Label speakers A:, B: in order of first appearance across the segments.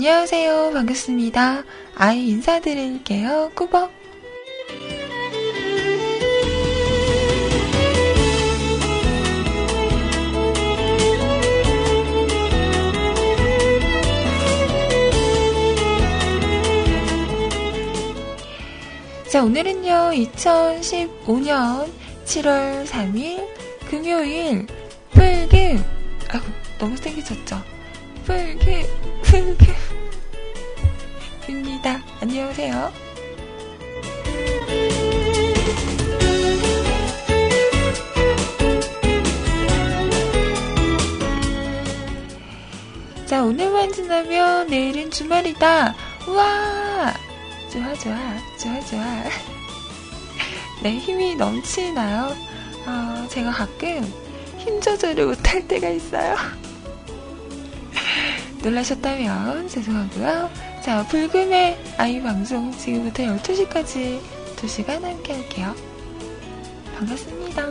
A: 안녕하세요. 반갑습니다. 아이 인사드릴게요. 꾸벅. 자, 오늘은요, 2015년 7월 3일 금요일 풀금 아이고 너무 생기졌죠 풀금 풀금 입니다. 안녕하세요. 자 오늘만 지나면 내일은 주말이다. 우와! 좋아 좋아 좋아 좋아. 네 힘이 넘치나요? 어, 제가 가끔 힘 조절을 못할 때가 있어요. 놀라셨다면 죄송하고요. 자, 불금의 아이 방송 지금부터 12시까지 2시간 함께 할게요. 반갑습니다.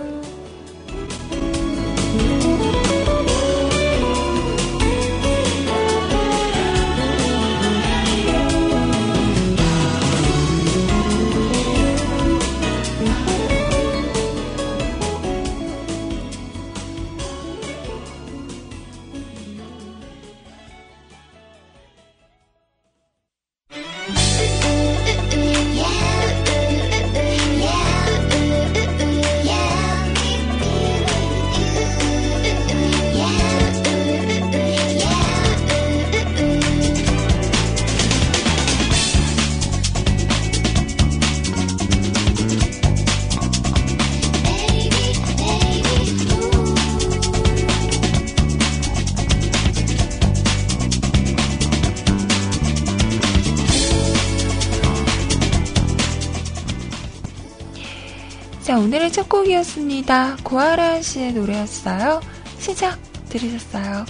A: 오늘의 첫 곡이었습니다. 고아라 씨의 노래였어요. 시작 들으셨어요.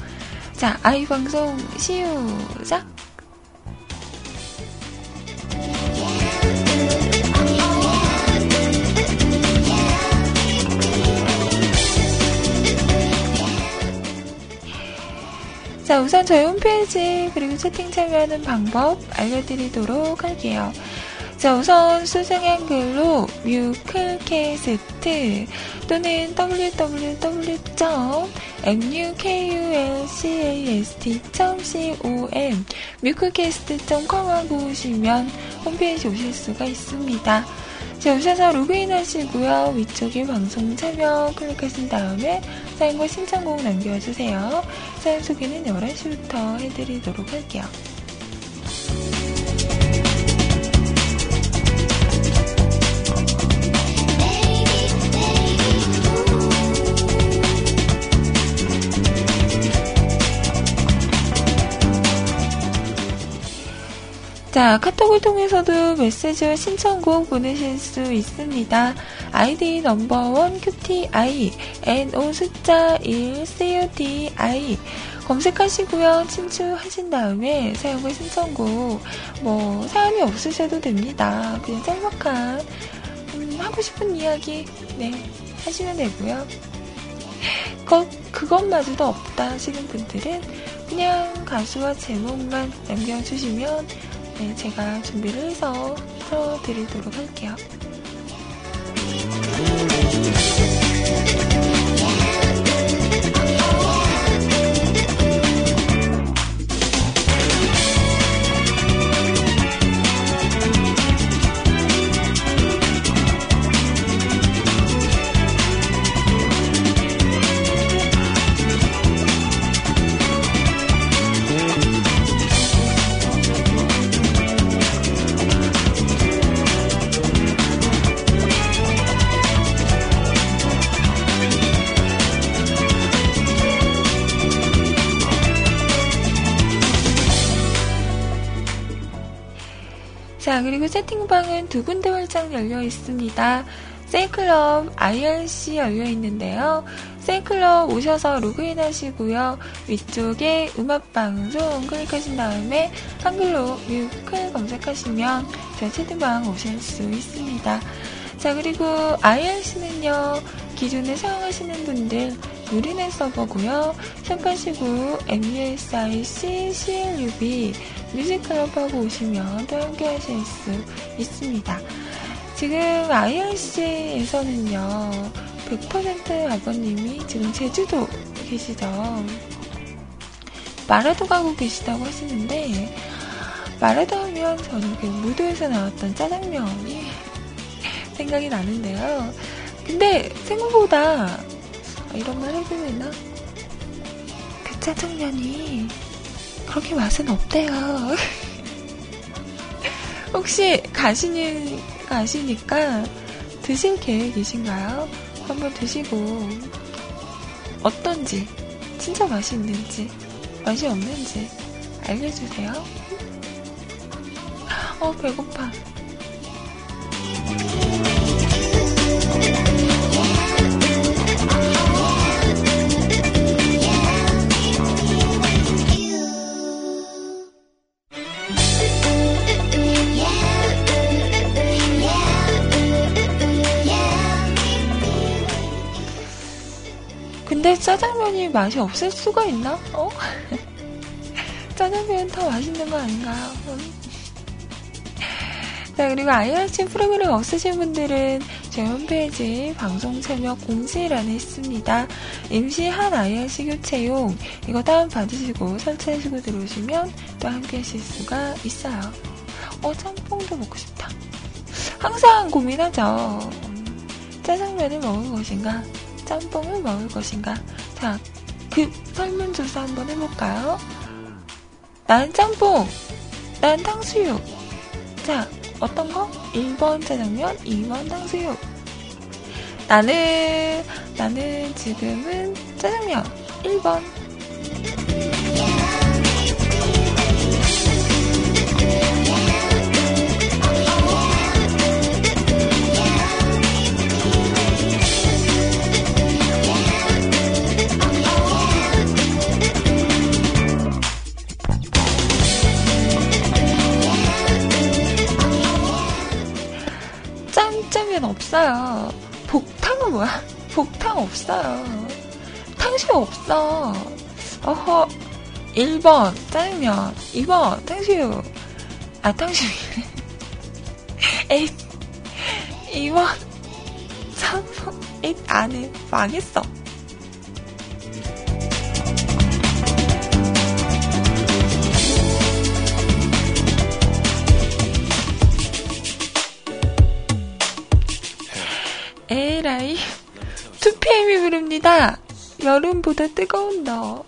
A: 자, 아이 방송 시우작. 자, 우선 저희 홈페이지 그리고 채팅 참여하는 방법 알려드리도록 할게요. 자, 우선 수승한 글로 뮤클캐스트 또는 www.mukulcast.com 뮤클캐스트.com 하고 오시면 홈페이지 오실 수가 있습니다. 자, 오셔서 로그인 하시고요. 위쪽에 방송 참여 클릭하신 다음에 사연과 신청곡 남겨주세요. 사연 소개는 11시부터 해드리도록 할게요. 자, 카톡을 통해서도 메시지와 신청곡 보내실 수 있습니다. 아이디 넘버원 QTI, NO 숫자 1 CUTI 검색하시고요. 친추하신 다음에 사용과 신청곡, 뭐, 사연이 없으셔도 됩니다. 그냥 짤막한, 음, 하고 싶은 이야기, 네, 하시면 되고요. 그, 그것마저도 없다 하시는 분들은 그냥 가수와 제목만 남겨주시면 네, 제가 준비를 해서 풀어드리도록 할게요. 채팅방은 두 군데 활짝 열려 있습니다. 세이클럽 IRC 열려 있는데요. 세이클럽 오셔서 로그인 하시고요. 위쪽에 음악방송 클릭하신 다음에 한글로 뮤클 검색하시면 제 채팅방 오실 수 있습니다. 자, 그리고 IRC는요, 기존에 사용하시는 분들 무리넷 서버고요. 샵하시고 MUSIC CLUB 뮤직클럽하고 오시면 또 함께 하실 수 있습니다. 지금 IRC에서는요, 100% 아버님이 지금 제주도 계시죠. 마라도 가고 계시다고 하시는데, 마라도 하면 저는 그 무도에서 나왔던 짜장면이 생각이 나는데요. 근데 생각보다 이런 말 해도 되나? 그 짜장면이 그렇게 맛은 없대요. 혹시 가시는, 가시니까 드실 계획이신가요? 한번 드시고, 어떤지, 진짜 맛이 있는지, 맛이 없는지 알려주세요. 어, 배고파. 짜장면이 맛이 없을 수가 있나? 어? 짜장면 더 맛있는 거 아닌가요? 음. 자, 그리고 IRC 프로그램 없으신 분들은 제 홈페이지 방송 참여 공지란에 있습니다. 임시 한 IRC 교체용 이거 다운받으시고 설치하시고 들어오시면 또 함께 하실 수가 있어요. 어, 짬뽕도 먹고 싶다. 항상 고민하죠. 음, 짜장면을 먹을 것인가? 짬뽕을 먹을 것인가? 자, 그 설문조사 한번 해볼까요? 난 짬뽕, 난 탕수육. 자, 어떤 거? 1번 짜장면, 2번 탕수육. 나는, 나는 지금은 짜장면, 1번. 없어요. 복탕은 뭐야? 복탕 없어요. 탕수육 없어. 어허. 1번 짜장면, 2번 탕수육. 아 탕수육. 에잇. 2번 짬뽕. 에잇 안에 망했어. 에라이 2PM이 부릅니다. 여름보다 뜨거운 너.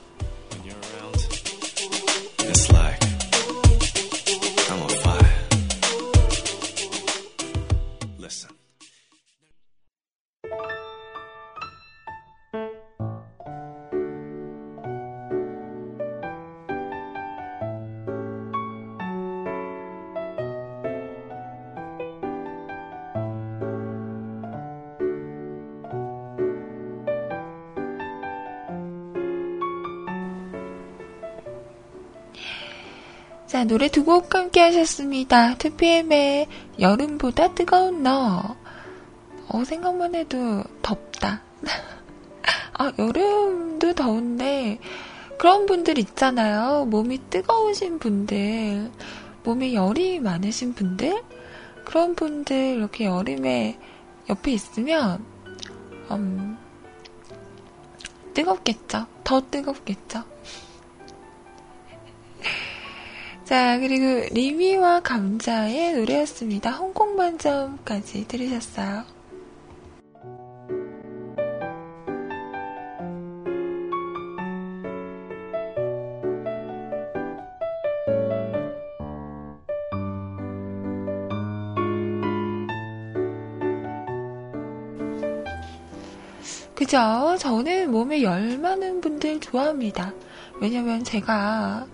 A: 자, 노래 두 곡 함께 하셨습니다. 2PM의 여름보다 뜨거운 너. 어, 생각만 해도 덥다. 아, 여름도 더운데, 그런 분들 있잖아요. 몸이 뜨거우신 분들, 몸에 열이 많으신 분들, 그런 분들 이렇게 여름에 옆에 있으면, 음, 뜨겁겠죠. 더 뜨겁겠죠. 자, 그리고 리미와 감자의 노래였습니다. 홍콩 반점까지 들으셨어요. 그죠? 저는 몸에 열 많은 분들 좋아합니다. 왜냐면 제가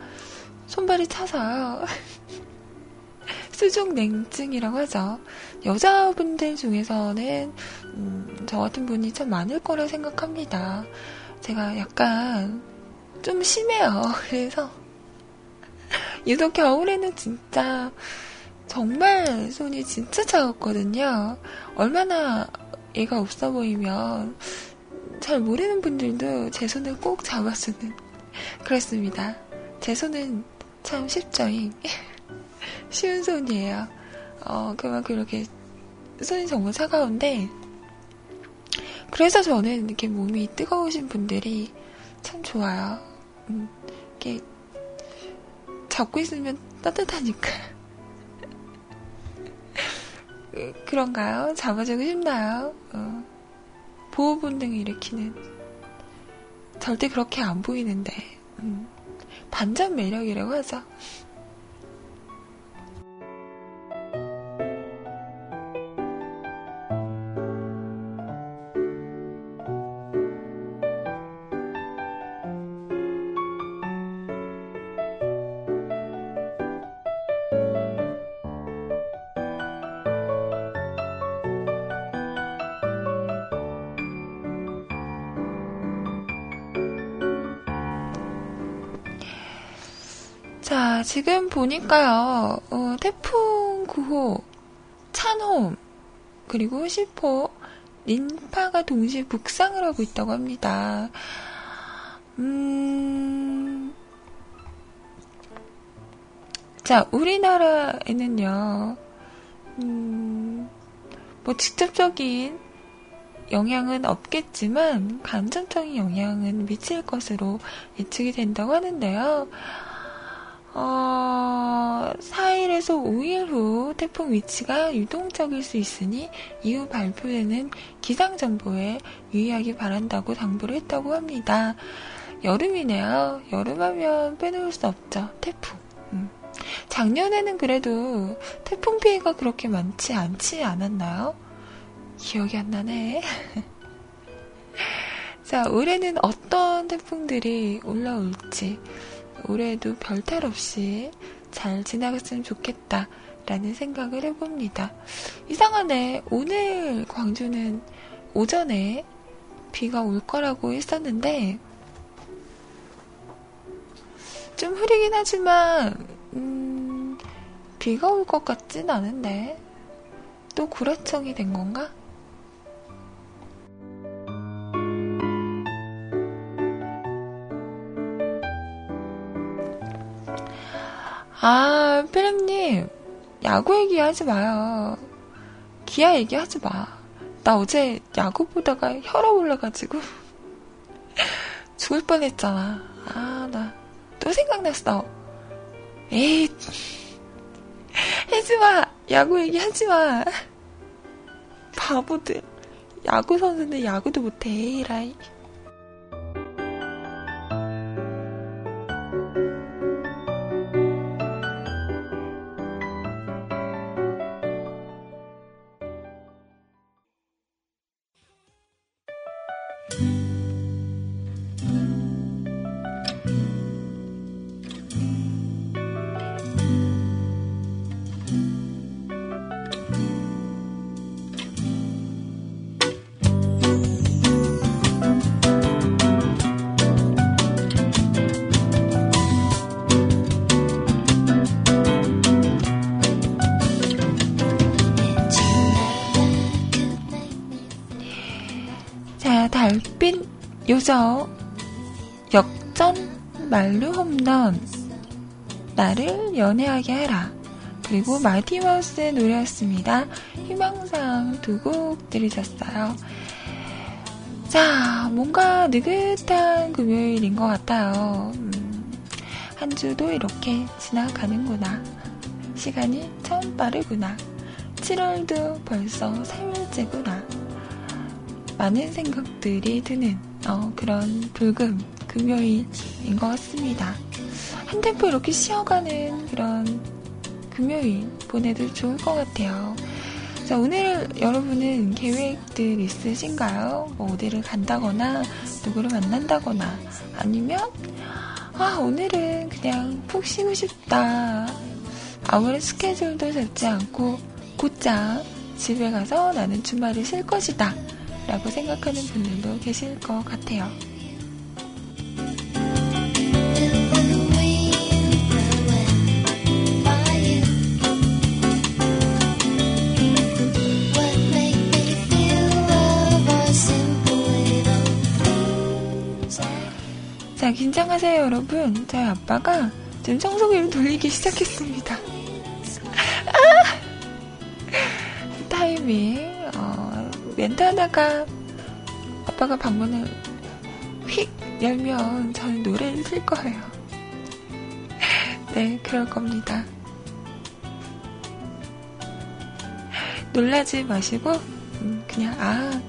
A: 손발이 차서요. 수족 냉증이라고 하죠. 여자분들 중에서는 음, 저 같은 분이 참 많을 거라 생각합니다. 제가 약간 좀 심해요. 그래서 유독 겨울에는 진짜 정말 손이 진짜 차갑거든요. 얼마나 얘가 없어 보이면 잘 모르는 분들도 제 손을 꼭 잡아주는 그렇습니다. 제 손은 참 쉽죠. 쉬운 손이에요. 어, 그만큼 이렇게 손이 정말 차가운데 그래서 저는 이렇게 몸이 뜨거우신 분들이 참 좋아요. 음, 이렇게 잡고 있으면 따뜻하니까. 그런가요? 잡아주고 싶나요? 어. 보호 본능을 일으키는. 절대 그렇게 안 보이는데. 음. 반전 매력이라고 하죠. 지금 보니까요, 어, 태풍 9호, 찬홈, 그리고 10호, 린파가 동시에 북상을 하고 있다고 합니다. 음, 자, 우리나라에는요, 음, 뭐 직접적인 영향은 없겠지만 간접적인 영향은 미칠 것으로 예측이 된다고 하는데요. 어, 4일에서 5일 후 태풍 위치가 유동적일 수 있으니 이후 발표되는 기상정보에 유의하기 바란다고 당부를 했다고 합니다. 여름이네요. 여름하면 빼놓을 수 없죠. 태풍. 음. 작년에는 그래도 태풍 피해가 그렇게 많지 않지 않았나요? 기억이 안 나네. 자, 올해는 어떤 태풍들이 올라올지 올해도 별탈 없이 잘 지나갔으면 좋겠다. 라는 생각을 해봅니다. 이상하네. 오늘 광주는 오전에 비가 올 거라고 했었는데, 좀 흐리긴 하지만, 음, 비가 올 것 같진 않은데, 또 구라청이 된 건가? 아, 피렘님, 야구 얘기하지 마요. 기아 얘기하지 마. 나 어제 야구 보다가 혈압 올라가지고 죽을 뻔했잖아. 아, 나 또 생각났어. 에이, 하지 마. 야구 얘기하지 마. 바보들. 야구 선수는 야구도 못해. 에이 라이. 요저 역전 말루 홈런 나를 연애하게 해라 그리고 마티마우스의 노래였습니다. 희망상 두 곡 들으셨어요. 자, 뭔가 느긋한 금요일인 것 같아요. 음, 한 주도 이렇게 지나가는구나. 시간이 참 빠르구나. 7월도 벌써 3일째구나. 많은 생각들이 드는 어, 그런 불금 금요일인 것 같습니다. 한 템포 이렇게 쉬어가는 그런 금요일 보내도 좋을 것 같아요. 자, 오늘 여러분은 계획들 있으신가요? 뭐 어디를 간다거나 누구를 만난다거나 아니면 아, 오늘은 그냥 푹 쉬고 싶다. 아무런 스케줄도 잡지 않고 곧장 집에 가서 나는 주말을 쉴 것이다. 라고 생각하는 분들도 계실 것 같아요. 자, 긴장하세요, 여러분. 저희 아빠가 지금 청소기를 돌리기 시작했습니다. 아! 타이밍, 어, 멘트 하다가 아빠가 방문을 휙 열면 저는 노래를 틀 거예요. 네, 그럴 겁니다. 놀라지 마시고, 음, 그냥, 아,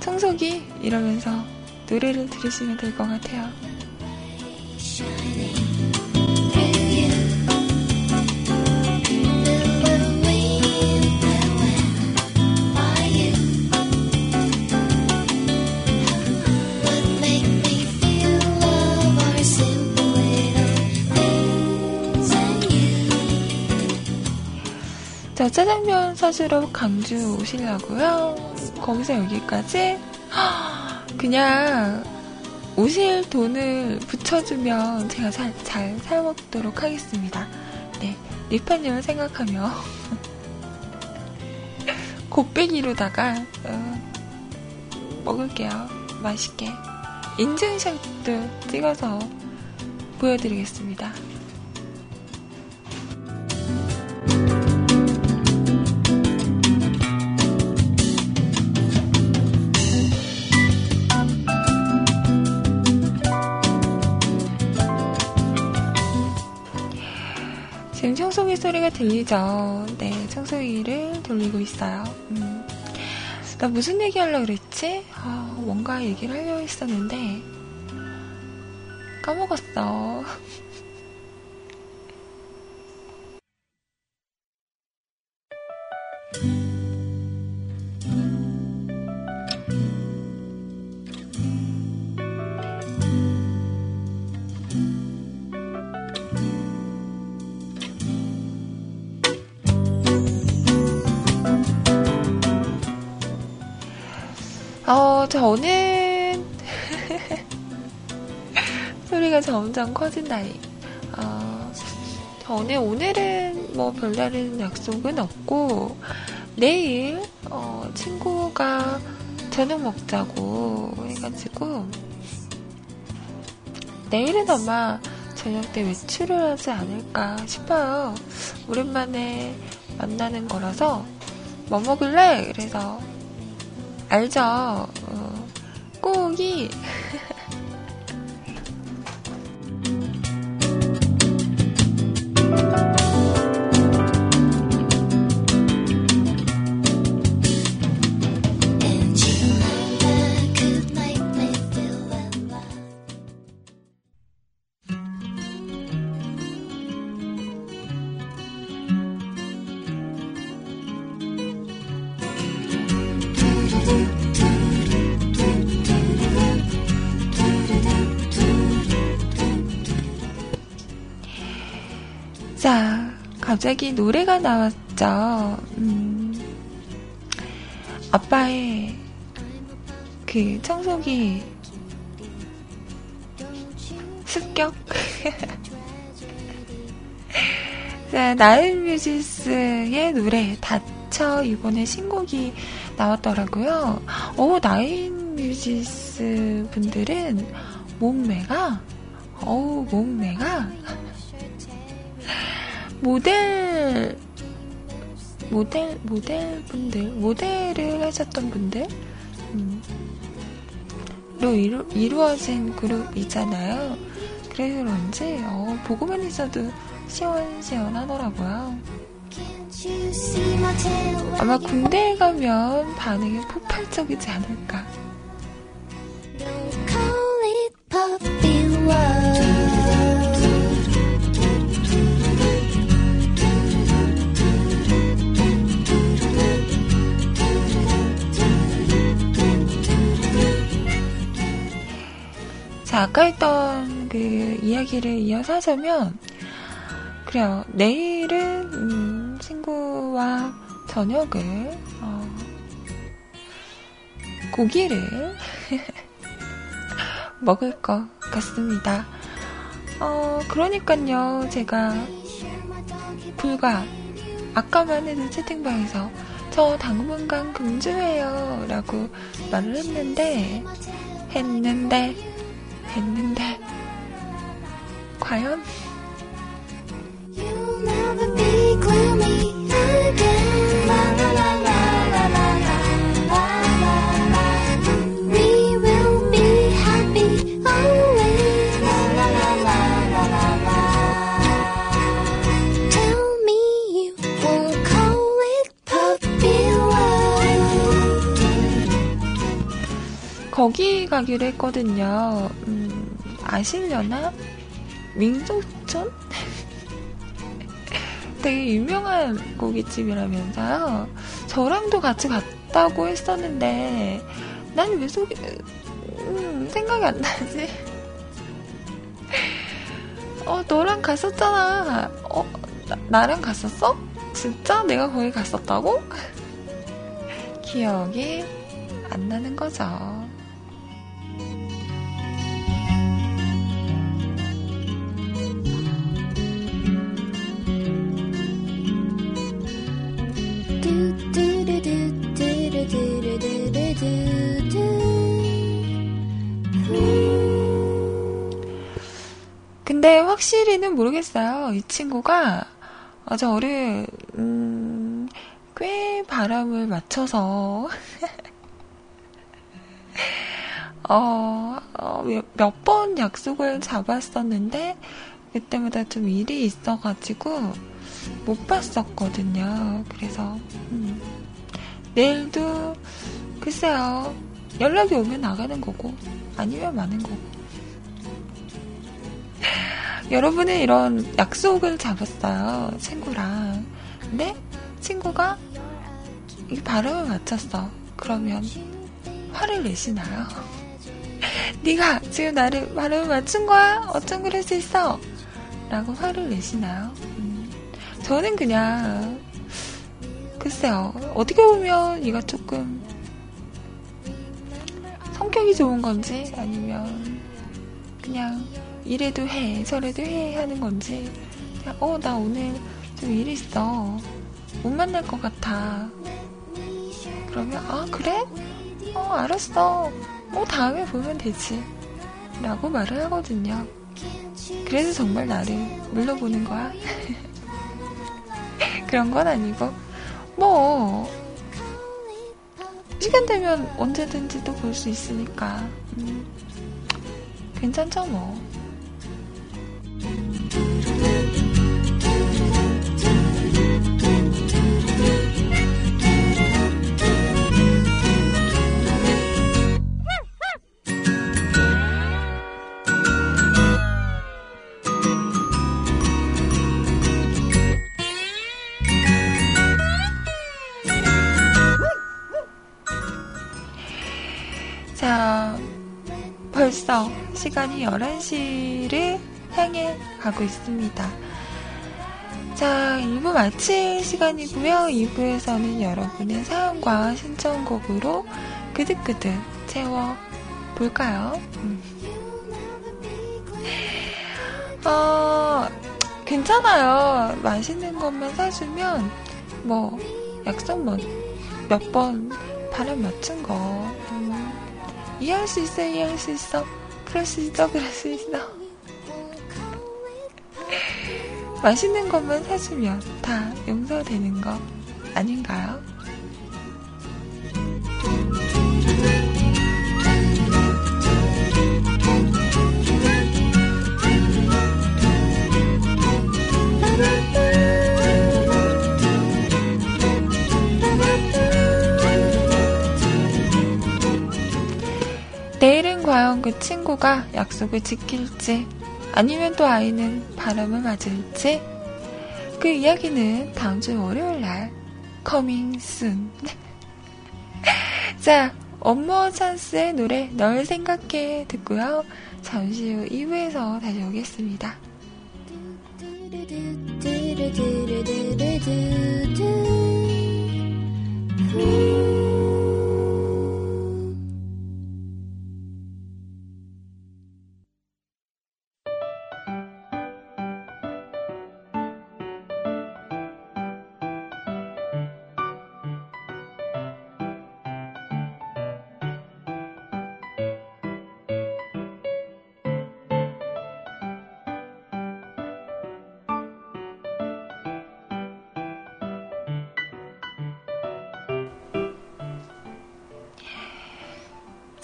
A: 청소기? 이러면서 노래를 들으시면 될 것 같아요. 자, 짜장면 사주러 강주 오시려고요. 거기서 여기까지 그냥 오실 돈을 붙여주면 제가 잘, 잘 사먹도록 하겠습니다. 네, 리파님을 생각하며 곱빼기로다가 어, 먹을게요. 맛있게. 인증샷도 찍어서 보여드리겠습니다. 청소기 소리가 들리죠? 네, 청소기를 돌리고 있어요. 음. 나 무슨 얘기 하려고 그랬지? 아, 뭔가 얘기를 하려고 했었는데, 까먹었어. 저는 소리가 점점 커진다니. 어, 저는 오늘은 뭐 별다른 약속은 없고 내일 어, 친구가 저녁 먹자고 해가지고 내일은 아마 저녁 때 외출을 하지 않을까 싶어요. 오랜만에 만나는 거라서 뭐 먹을래? 그래서 알죠? 어, 꼭이 자, 갑자기 노래가 나왔죠. 음, 아빠의 그 청소기 습격? 자, 나은 뮤지스의 노래 다쳐 이번에 신곡이 나왔더라고요. 어, 나인 뮤지스 분들은 몸매가 어우 몸매가 모델 모델 모델 분들 모델을 하셨던 분들 음, 로 이루, 이루어진 그룹이잖아요. 그래서 그런지 어, 보고만 있어도 시원시원하더라고요. 아마 군대에 가면 반응이 폭발적이지 않을까. 자, 아까 했던 그 이야기를 이어서 하자면, 그래요. 내일은, 음, 친구와 저녁을, 어, 고기를 먹을 것 같습니다. 어, 그러니까요, 제가 불과 아까만 해도 채팅방에서 저 당분간 금주해요 라고 말을 했는데, 했는데, 했는데 과연? 거기 가기로 했거든요. 음, 아시려나? 민속촌? 되게 유명한 고깃집이라면서요. 저랑도 같이 갔다고 했었는데, 난왜 소개, 음, 생각이 안 나지? 어, 너랑 갔었잖아. 어, 나, 나랑 갔었어? 진짜? 내가 거기 갔었다고? 기억이 안 나는 거죠. 확실히는 모르겠어요. 이 친구가 어, 저를 음, 꽤 바람을 맞춰서 어, 몇 번 약속을 잡았었는데 그때마다 좀 일이 있어가지고 못 봤었거든요. 그래서 음, 내일도 글쎄요 연락이 오면 나가는 거고 아니면 마는 거고 여러분은 이런 약속을 잡았어요 친구랑 근데 친구가 이 바람을 맞췄어 그러면 화를 내시나요? 네가 지금 나를 바람을 맞춘 거야? 어쩜 그럴 수 있어? 라고 화를 내시나요? 음, 저는 그냥 글쎄요 어떻게 보면 얘가 조금 성격이 좋은 건지 아니면 그냥 이래도 해 저래도 해 하는 건지. 그냥 어 나 오늘 좀 일 있어. 못 만날 것 같아. 그러면 아 그래? 어 알았어. 어 다음에 보면 되지. 라고 말을 하거든요. 그래서 정말 나를 물러보는 거야. 그런 건 아니고. 뭐 시간 되면 언제든지 또 볼 수 있으니까. 음, 괜찮죠 뭐 벌써 시간이 11시를 향해 가고 있습니다. 자, 2부 마칠 시간이고요. 2부에서는 여러분의 사연과 신청곡으로 그득그득 채워볼까요? 음. 어, 괜찮아요. 맛있는 것만 사주면, 뭐, 약속 뭐, 몇번 바람 맞춘 거. 음, 이해할 수 있어, 이해할 수 있어. 그럴 수 있어, 그럴 수 있어. 맛있는 것만 사주면 다 용서되는 거 아닌가요? 과연 그 친구가 약속을 지킬지 아니면 또 아이는 바람을 맞을지 그 이야기는 다음 주 월요일 날 coming soon. 자, 업무 찬스의 노래 널 생각해 듣고요. 잠시 후 2부에서 다시 오겠습니다.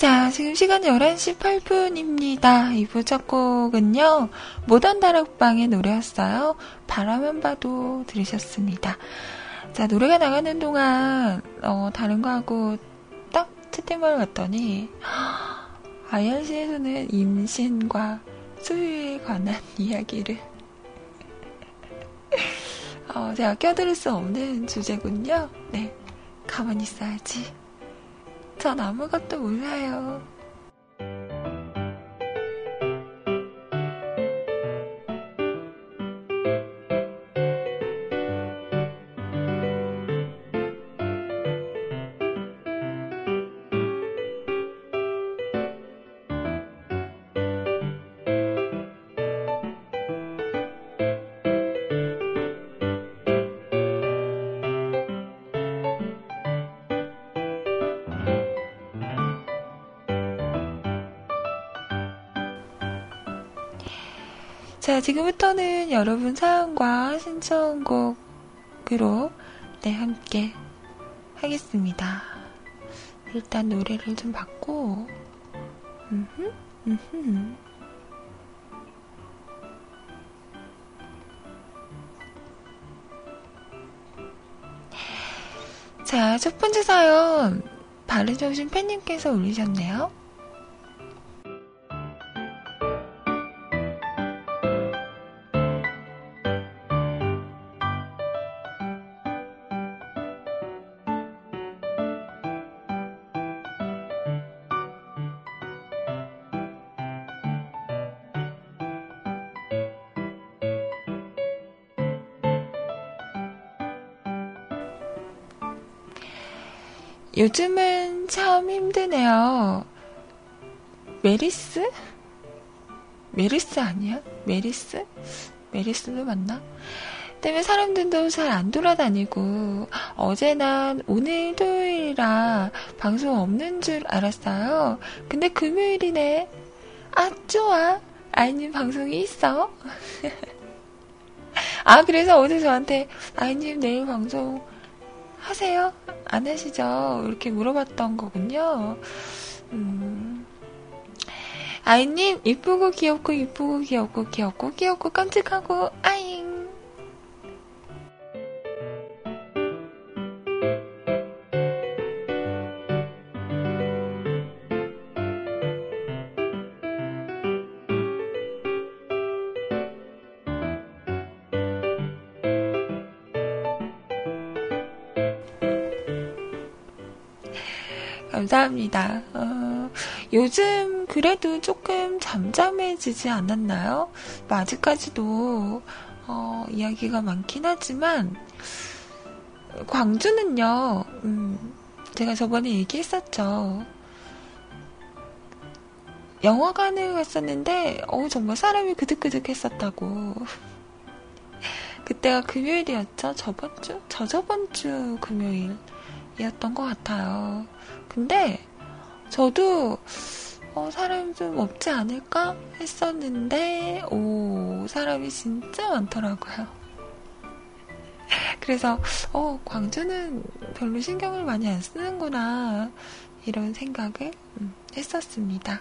A: 자, 지금 시간 11시 8분입니다. 2부 첫 곡은요, 모던 다락방의 노래였어요. 바라만 봐도 들으셨습니다. 자, 노래가 나가는 동안, 어, 다른 거 하고 딱 채팅방을 봤더니, 아이언시에서는 임신과 수유에 관한 이야기를, 어, 제가 껴들을 수 없는 주제군요. 네. 가만히 있어야지. 전 아무것도 몰라요. 자, 지금부터는 여러분 사연과 신청곡으로 네, 함께 하겠습니다. 일단 노래를 좀 받고. 자, 첫 번째 사연, 바르정신 팬님께서 올리셨네요. 요즘은 참 힘드네요. 메리스? 메리스 아니야? 메리스? 메리스도 맞나? 때문에 사람들도 잘 안 돌아다니고 어제 난 오늘 토요일이라 방송 없는 줄 알았어요. 근데 금요일이네. 아 좋아. 아이님 방송이 있어. 아 그래서 어제 저한테 아이님 내일 방송 하세요? 안 하시죠? 이렇게 물어봤던 거군요. 음. 아이님, 이쁘고 귀엽고, 이쁘고 귀엽고, 귀엽고, 귀엽고, 깜찍하고, 아잉. 감사합니다. 어, 요즘 그래도 조금 잠잠해지지 않았나요? 뭐 아직까지도 어, 이야기가 많긴 하지만 광주는요. 음, 제가 저번에 얘기했었죠. 영화관을 갔었는데 어 정말 사람이 그득그득했었다고. 그때가 금요일이었죠. 저번 주, 저저번 주 금요일이었던 것 같아요. 근데 저도 어, 사람 좀 없지 않을까 했었는데 오 사람이 진짜 많더라고요. 그래서 어 광주는 별로 신경을 많이 안 쓰는구나 이런 생각을 음, 했었습니다.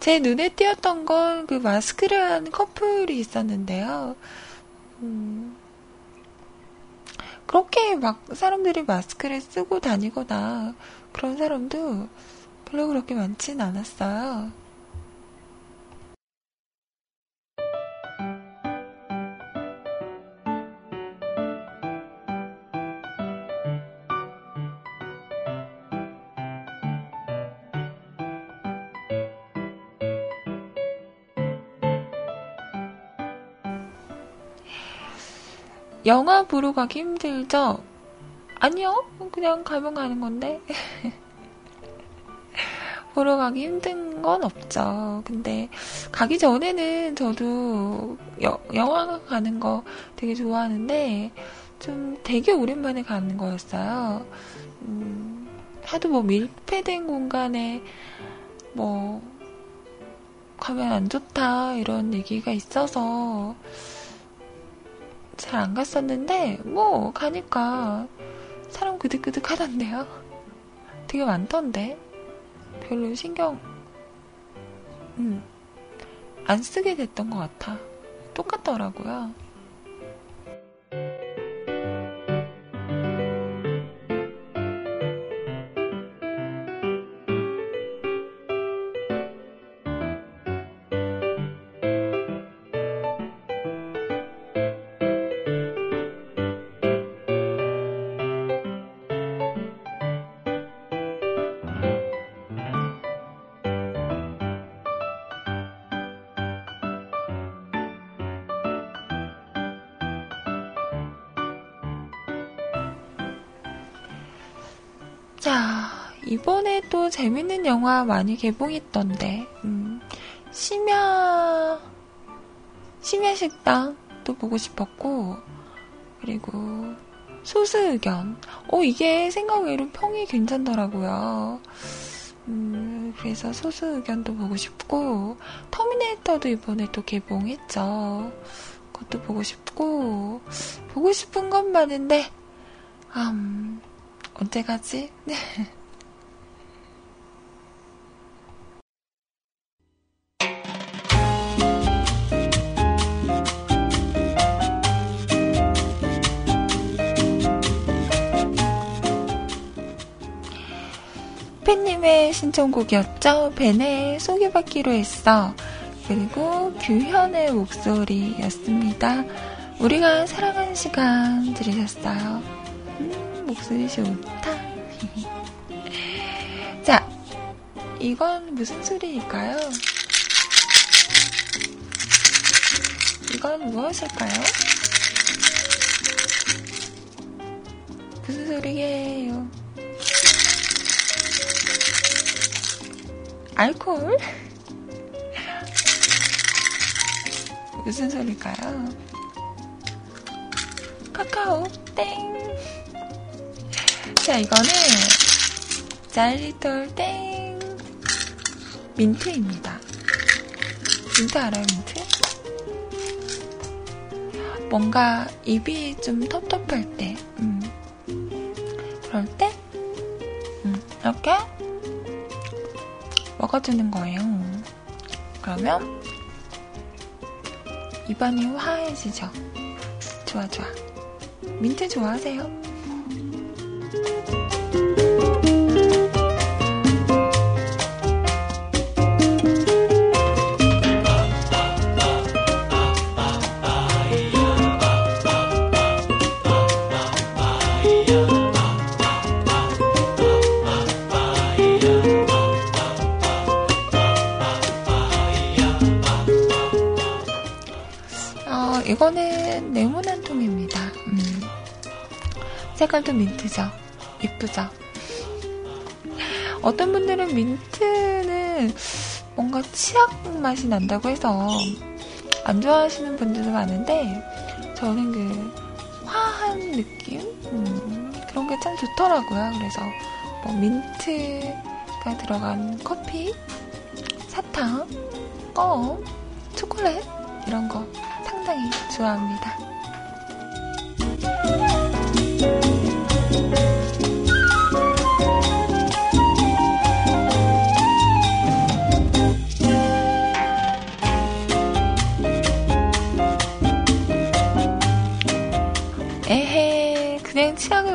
A: 제 눈에 띄었던 건 그 마스크를 한 커플이 있었는데요. 음, 그렇게 막 사람들이 마스크를 쓰고 다니거나 그런 사람도 별로 그렇게 많진 않았어요. 영화 보러 가기 힘들죠? 아니요. 그냥 가면 가는 건데. 보러 가기 힘든 건 없죠. 근데 가기 전에는 저도 여, 영화 가는 거 되게 좋아하는데 좀 되게 오랜만에 가는 거였어요. 음, 하도 뭐 밀폐된 공간에 뭐 가면 안 좋다 이런 얘기가 있어서 잘 안 갔었는데 뭐 가니까 사람 그득그득 하던데요. 되게 많던데. 별로 신경, 음, 안 쓰게 됐던 것 같아. 똑같더라고요. 또 재밌는 영화 많이 개봉했던데, 음, 심야, 심야 식당도 보고 싶었고, 그리고 소수 의견. 어, 이게 생각외로 평이 괜찮더라고요. 음, 그래서 소수 의견도 보고 싶고, 터미네이터도 이번에 또 개봉했죠. 그것도 보고 싶고, 보고 싶은 건 많은데, 음, 언제 가지? 신청곡이었죠. 벤의 소개받기로 했어. 그리고 규현의 목소리였습니다. 우리가 사랑한 시간 들으셨어요. 음, 목소리 좋다. 자, 이건 무슨 소리일까요? 이건 무엇일까요? 무슨 소리예요? 알코올? 무슨 소리일까요? 카카오 땡. 자 이거는 잘리톨 땡 민트입니다. 민트 알아요 민트? 뭔가 입이 좀 텁텁할 때, 음. 그럴 때, 음, 이렇게 먹어주는 거예요. 그러면 입안이 화해지죠. 좋아, 좋아. 민트 좋아하세요? 색깔도 민트죠. 이쁘죠. 어떤 분들은 민트는 뭔가 치약 맛이 난다고 해서 안 좋아하시는 분들도 많은데 저는 그 화한 느낌 음, 그런 게 참 좋더라고요. 그래서 뭐 민트가 들어간 커피, 사탕, 껌, 초콜릿 이런 거 상당히 좋아합니다.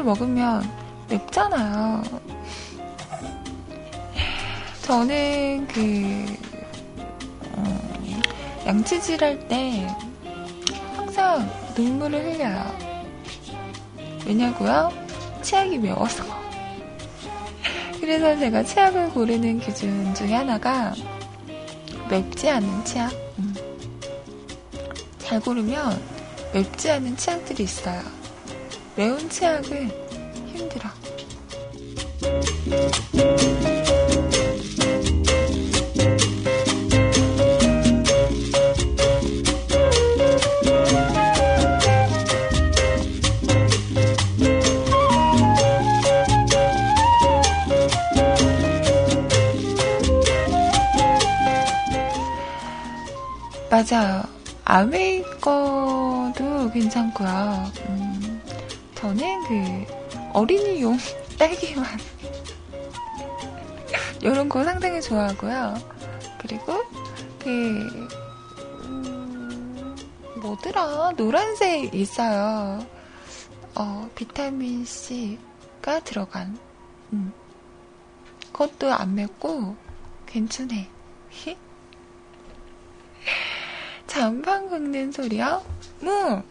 A: 치약을 먹으면 맵잖아요. 저는 그, 음, 양치질 할 때 항상 눈물을 흘려요. 왜냐고요? 치약이 매워서. 그래서 제가 치약을 고르는 기준 중에 하나가 맵지 않은 치약. 음. 잘 고르면 맵지 않은 치약들이 있어요. 치약은 힘들어. 맞아요. 아메리커도 괜찮고요. 음, 저는 그 어린이용 딸기맛 이런 거 상당히 좋아하고요. 그리고 그 음, 뭐더라 노란색 있어요. 어 비타민 C가 들어간 음. 그것도 안 맵고 괜찮해. 잠방 긁는 소리요? 무!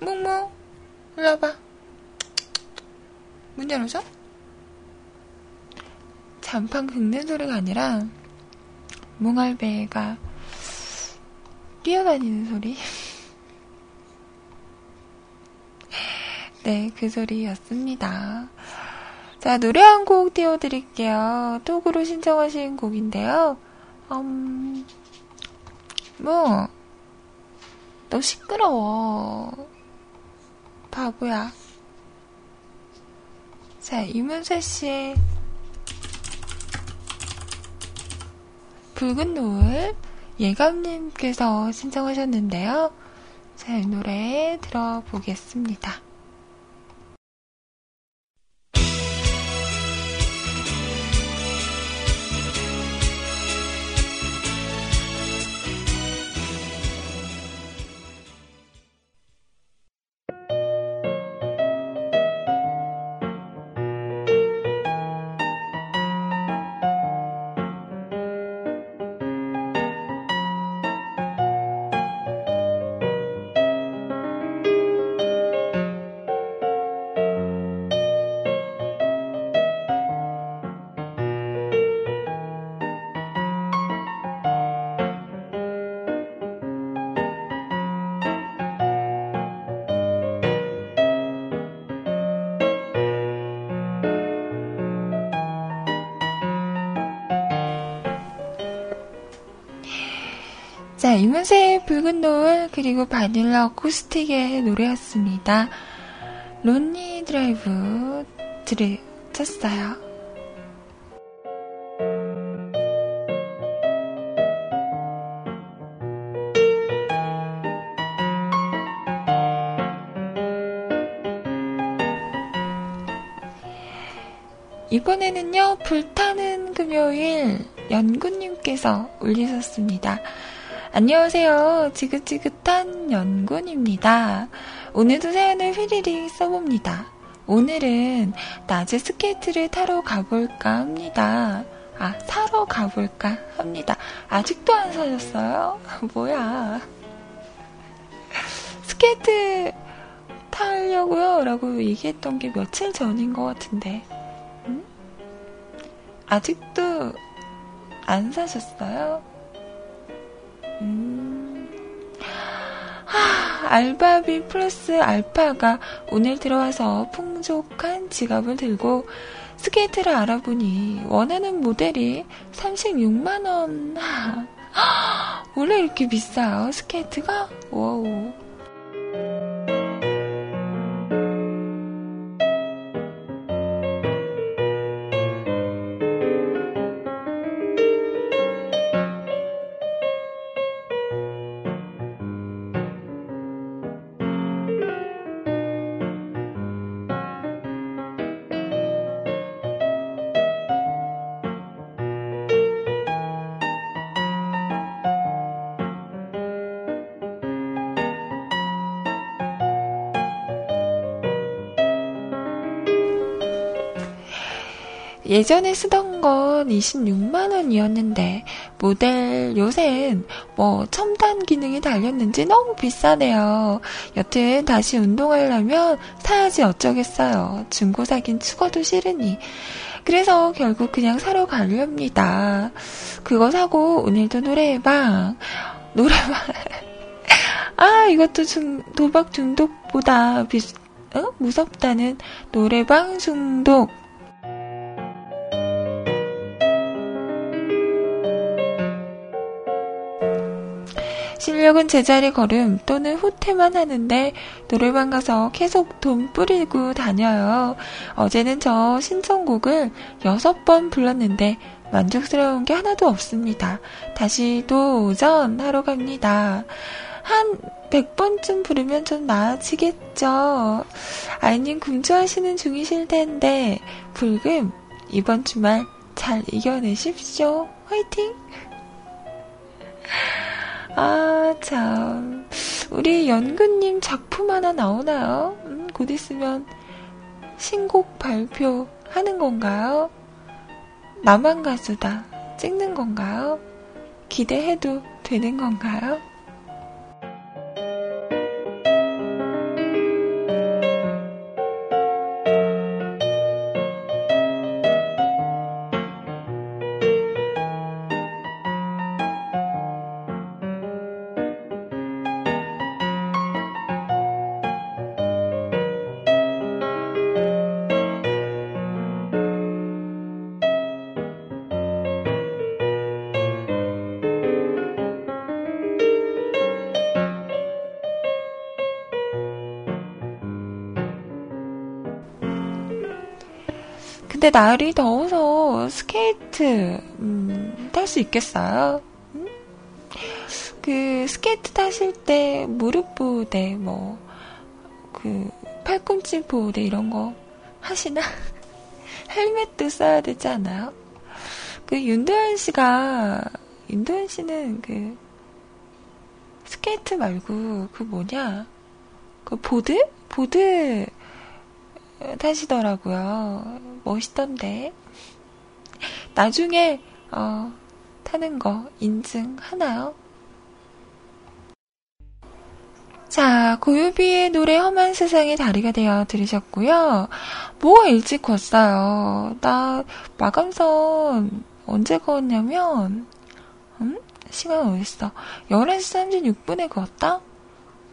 A: 묵무! 일로 와봐. 문 열어줘? 잠판 긁는 소리가 아니라 몽알배가 뛰어다니는 소리. 네, 그 소리였습니다. 자, 노래 한 곡 띄워드릴게요. 톡으로 신청하신 곡인데요. 음, 뭐, 너 시끄러워. 바보야. 자, 이문세 씨의 붉은 노을 예감님께서 신청하셨는데요. 자, 이 노래 들어보겠습니다. 이문세의 붉은 노을 그리고 바닐라 어쿠스틱의 노래였습니다. 론리 드라이브 들으셨어요. 이번에는요, 불타는 금요일 연군님께서 올리셨습니다. 안녕하세요. 지긋지긋한 연군입니다. 오늘도 사연을 휘리릭 써봅니다. 오늘은 낮에 스케이트를 타러 가볼까 합니다. 아, 사러 가볼까 합니다. 아직도 안 사셨어요? 뭐야. 스케이트 타려고요? 라고 얘기했던 게 며칠 전인 것 같은데. 음? 아직도 안 사셨어요? 음. 하, 알바비 플러스 알파가 오늘 들어와서 풍족한 지갑을 들고 스케이트를 알아보니 원하는 모델이 36만원. 원래 이렇게 비싸요, 스케이트가? wow. 예전에 쓰던 건 26만원이었는데, 모델 요새는 뭐 첨단 기능이 달렸는지 너무 비싸네요. 여튼 다시 운동하려면 사야지 어쩌겠어요. 중고 사긴 죽어도 싫으니. 그래서 결국 그냥 사러 가렵니다. 그거 사고 오늘도 노래방, 노래방. 아, 이것도 중, 도박 중독보다 비, 어? 무섭다는 노래방 중독. 실력은 제자리 걸음 또는 후퇴만 하는데 노래방 가서 계속 돈 뿌리고 다녀요. 어제는 저 신청곡을 여섯 번 불렀는데 만족스러운 게 하나도 없습니다. 다시 도전 하러 갑니다. 한 100번쯤 부르면 좀 나아지겠죠. 아이님 금주하시는 중이실 텐데 불금 이번 주말 잘 이겨내십시오. 화이팅! 아, 참. 우리 연근님 작품 하나 나오나요? 음, 곧 있으면 신곡 발표하는 건가요? 나만 가수다 찍는 건가요? 기대해도 되는 건가요? 근데 날이 더워서 스케이트 음, 탈 수 있겠어요? 음? 그 스케이트 타실 때 무릎 보호대 뭐 그 팔꿈치 보호대 이런 거 하시나? 헬멧도 써야 되지 않아요? 그 윤도현 씨가 윤도현 씨는 그 스케이트 말고 그 뭐냐 그 보드 보드 타시더라고요. 멋있던데. 나중에 어, 타는 거 인증하나요? 자, 고유비의 노래 험한 세상의 다리가 되어 들으셨고요. 뭐가 일찍 걷어요. 나 마감선 언제 그었냐면 음? 시간 어딨어? 11시 36분에 그었다?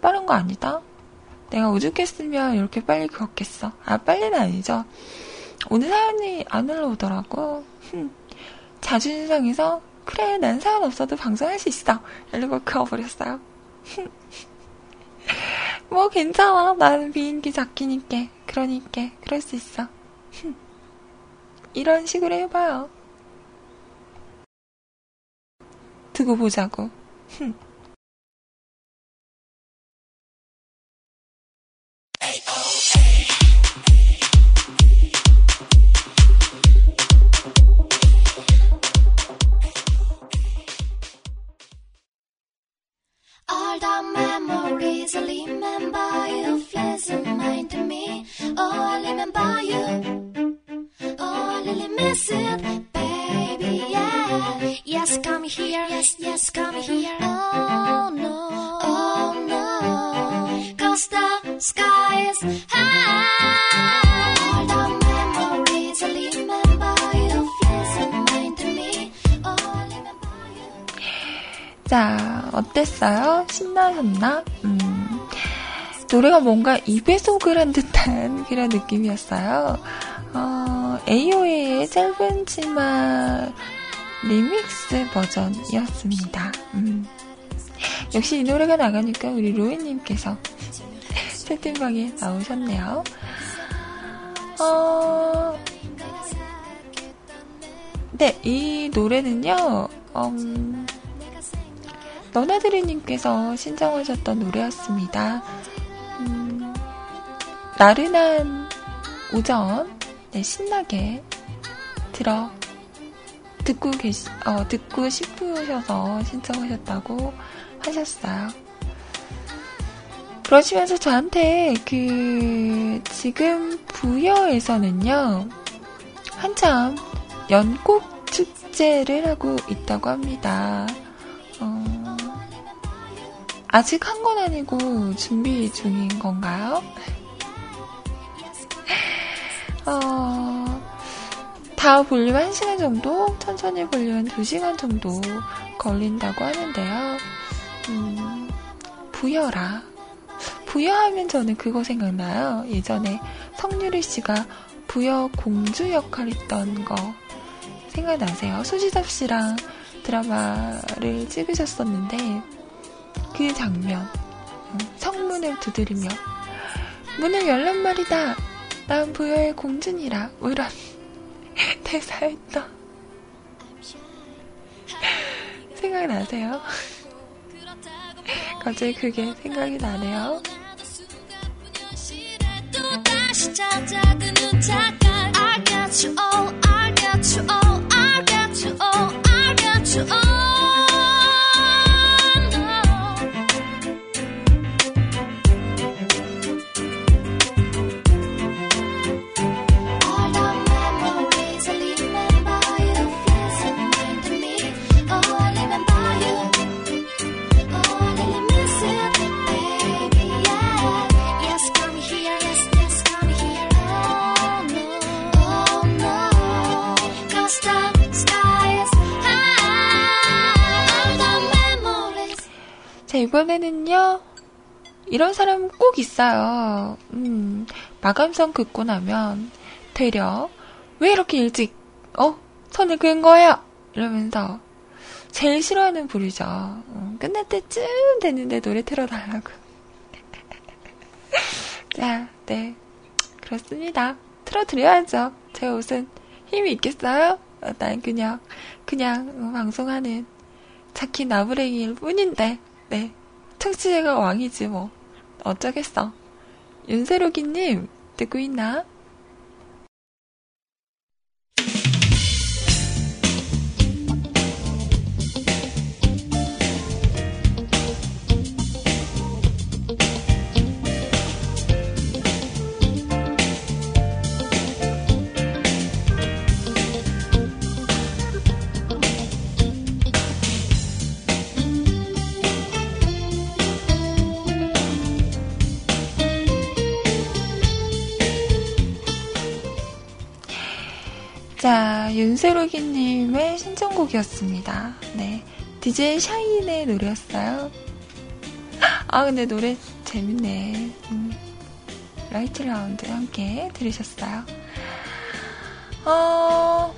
A: 빠른 거 아니다? 내가 오죽했으면 이렇게 빨리 그었겠어. 아, 빨리는 아니죠. 오늘 사연이 안 올라오더라고. 흠. 자존심 상해서 그래 난 사연 없어도 방송할 수 있어. 이러고 그어버렸어요. 뭐 괜찮아. 나는 비행기 잡기니까. 그러니까 그럴 수 있어. 이런 식으로 해봐요. 두고 보자고.
B: All Yes, come here. Yes, yes, come here. Oh no. Oh no.
A: 어땠어요? 신나셨나? 음, 노래가 뭔가 2배속을 한 듯한 그런 느낌이었어요. 어, AOA의 짧은 치마 리믹스 버전이었습니다. 음. 역시 이 노래가 나가니까 우리 로이님께서 채팅방에 나오셨네요. 어, 네, 이 노래는요, 음, 너나드리님께서 신청하셨던 노래였습니다. 음, 나른한 오전, 네, 신나게 들어, 듣고 계시, 어, 듣고 싶으셔서 신청하셨다고 하셨어요. 그러시면서 저한테 그, 지금 부여에서는요, 한참 연꽃 축제를 하고 있다고 합니다. 어, 아직 한 건 아니고 준비 중인 건가요? 어, 다 보려면 1시간 정도, 천천히 보려면 2시간 정도 걸린다고 하는데요. 음, 부여라. 부여하면 저는 그거 생각나요. 예전에 성유리 씨가 부여 공주 역할 했던 거 생각나세요? 소지섭 씨랑 드라마를 찍으셨었는데 그 장면 음, 성문을 두드리며 문을 열란 말이다. 난 부여의 공주니라. 뭐 이런 대사였던 생각나세요? 갑자기 그게 생각이 나네요 이번에는요, 이런 사람 꼭 있어요. 음, 마감선 긋고 나면, 되려, 왜 이렇게 일찍, 어? 선을 그은 거예요? 이러면서, 제일 싫어하는 부류죠. 음, 끝날 때쯤 됐는데 노래 틀어달라고. 자, 네. 그렇습니다. 틀어드려야죠. 제 옷은 힘이 있겠어요? 어, 난 그냥, 그냥 어, 방송하는 착히 나부랭이일 뿐인데, 네. 청취자가 왕이지 뭐. 어쩌겠어. 윤세로기님, 듣고 있나? 윤세로기님의 신청곡이었습니다. 네. DJ 샤인의 노래였어요. 아, 근데 노래 재밌네. 음, Right Round 함께 들으셨어요. 어,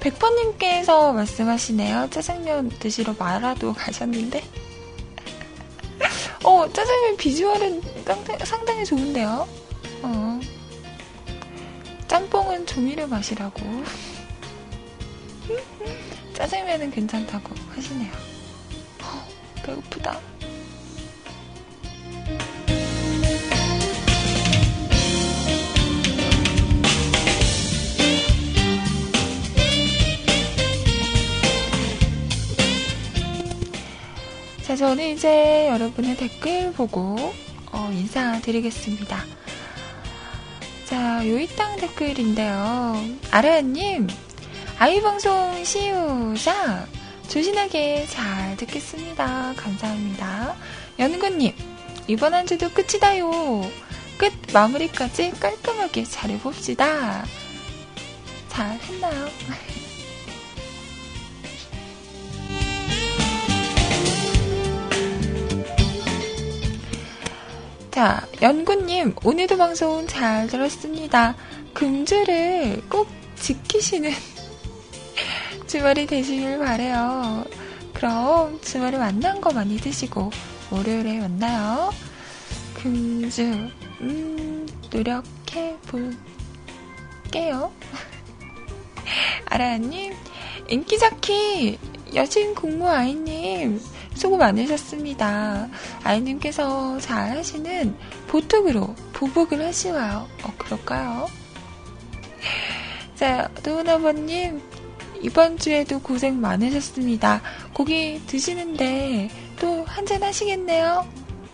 A: 백퍼님께서 말씀하시네요. 짜장면 드시러 마라도 가셨는데. 어, 짜장면 비주얼은 상당히, 상당히 좋은데요. 어. 짬뽕은 조미료 맛이라고. 짜장면은 괜찮다고 하시네요. 어, 배고프다. 자, 저는 이제 여러분의 댓글 보고 어, 인사드리겠습니다. 자, 요이땅 댓글인데요. 아라님, 아이방송 시우자 조신하게 잘 듣겠습니다. 감사합니다. 연구님, 이번 한 주도 끝이다요. 끝 마무리까지 깔끔하게 잘해봅시다. 잘 했나요? 자, 연구님, 오늘도 방송 잘 들었습니다. 금주를 꼭 지키시는 주말이 되시길 바래요. 그럼 주말에 만난 거 많이 드시고 월요일에 만나요. 금주, 음, 노력해 볼게요. 아라님, 인기자키, 여신 공무 아이님, 수고 많으셨습니다. 아이님께서 잘 하시는 보톡으로 보복을 하시와요. 어, 그럴까요? 자, 도은아버님, 이번 주에도 고생 많으셨습니다. 고기 드시는데 또 한잔 하시겠네요?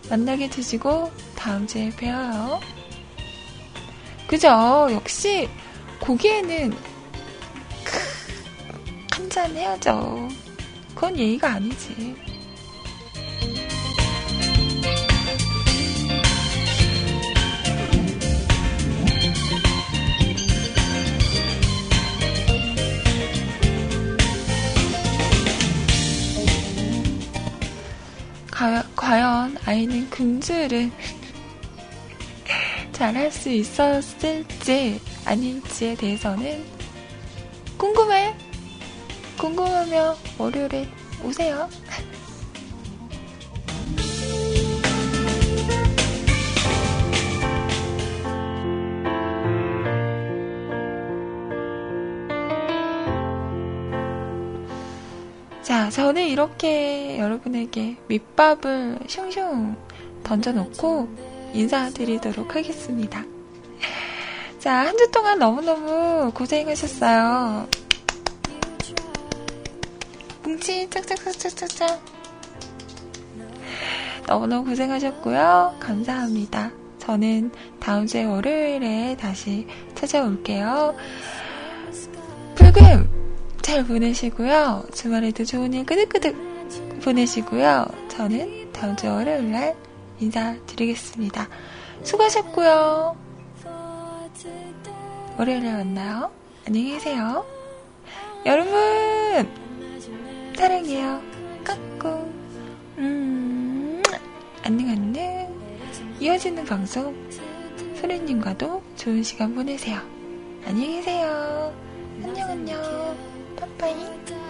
A: 만나게 드시고 다음 주에 뵈어요. 그죠? 역시 고기에는 한잔 해야죠. 그건 예의가 아니지. 가- 과연 아이는 금주를 잘할 수 있었을지 아닐지에 대해서는 궁금해. 궁금하면 월요일에 오세요. 자, 저는 이렇게 여러분에게 밑밥을 슝슝 던져놓고 인사드리도록 하겠습니다. 자, 한 주 동안 너무너무 고생하셨어요. 뭉치 짝짝짝짝짝짝 너무너무 고생하셨고요. 감사합니다. 저는 다음 주에 월요일에 다시 찾아올게요. 불금 잘 보내시고요. 주말에도 좋은 일 끄득끄득 보내시고요. 저는 다음 주 월요일 날 인사드리겠습니다. 수고하셨고요. 월요일에 만나요. 안녕히 계세요. 여러분 사랑해요. 까꿍. 음. 이어지는 방송 소리님과도 좋은 시간 보내세요. 안녕히 계세요. 안녕 안녕. 拜拜。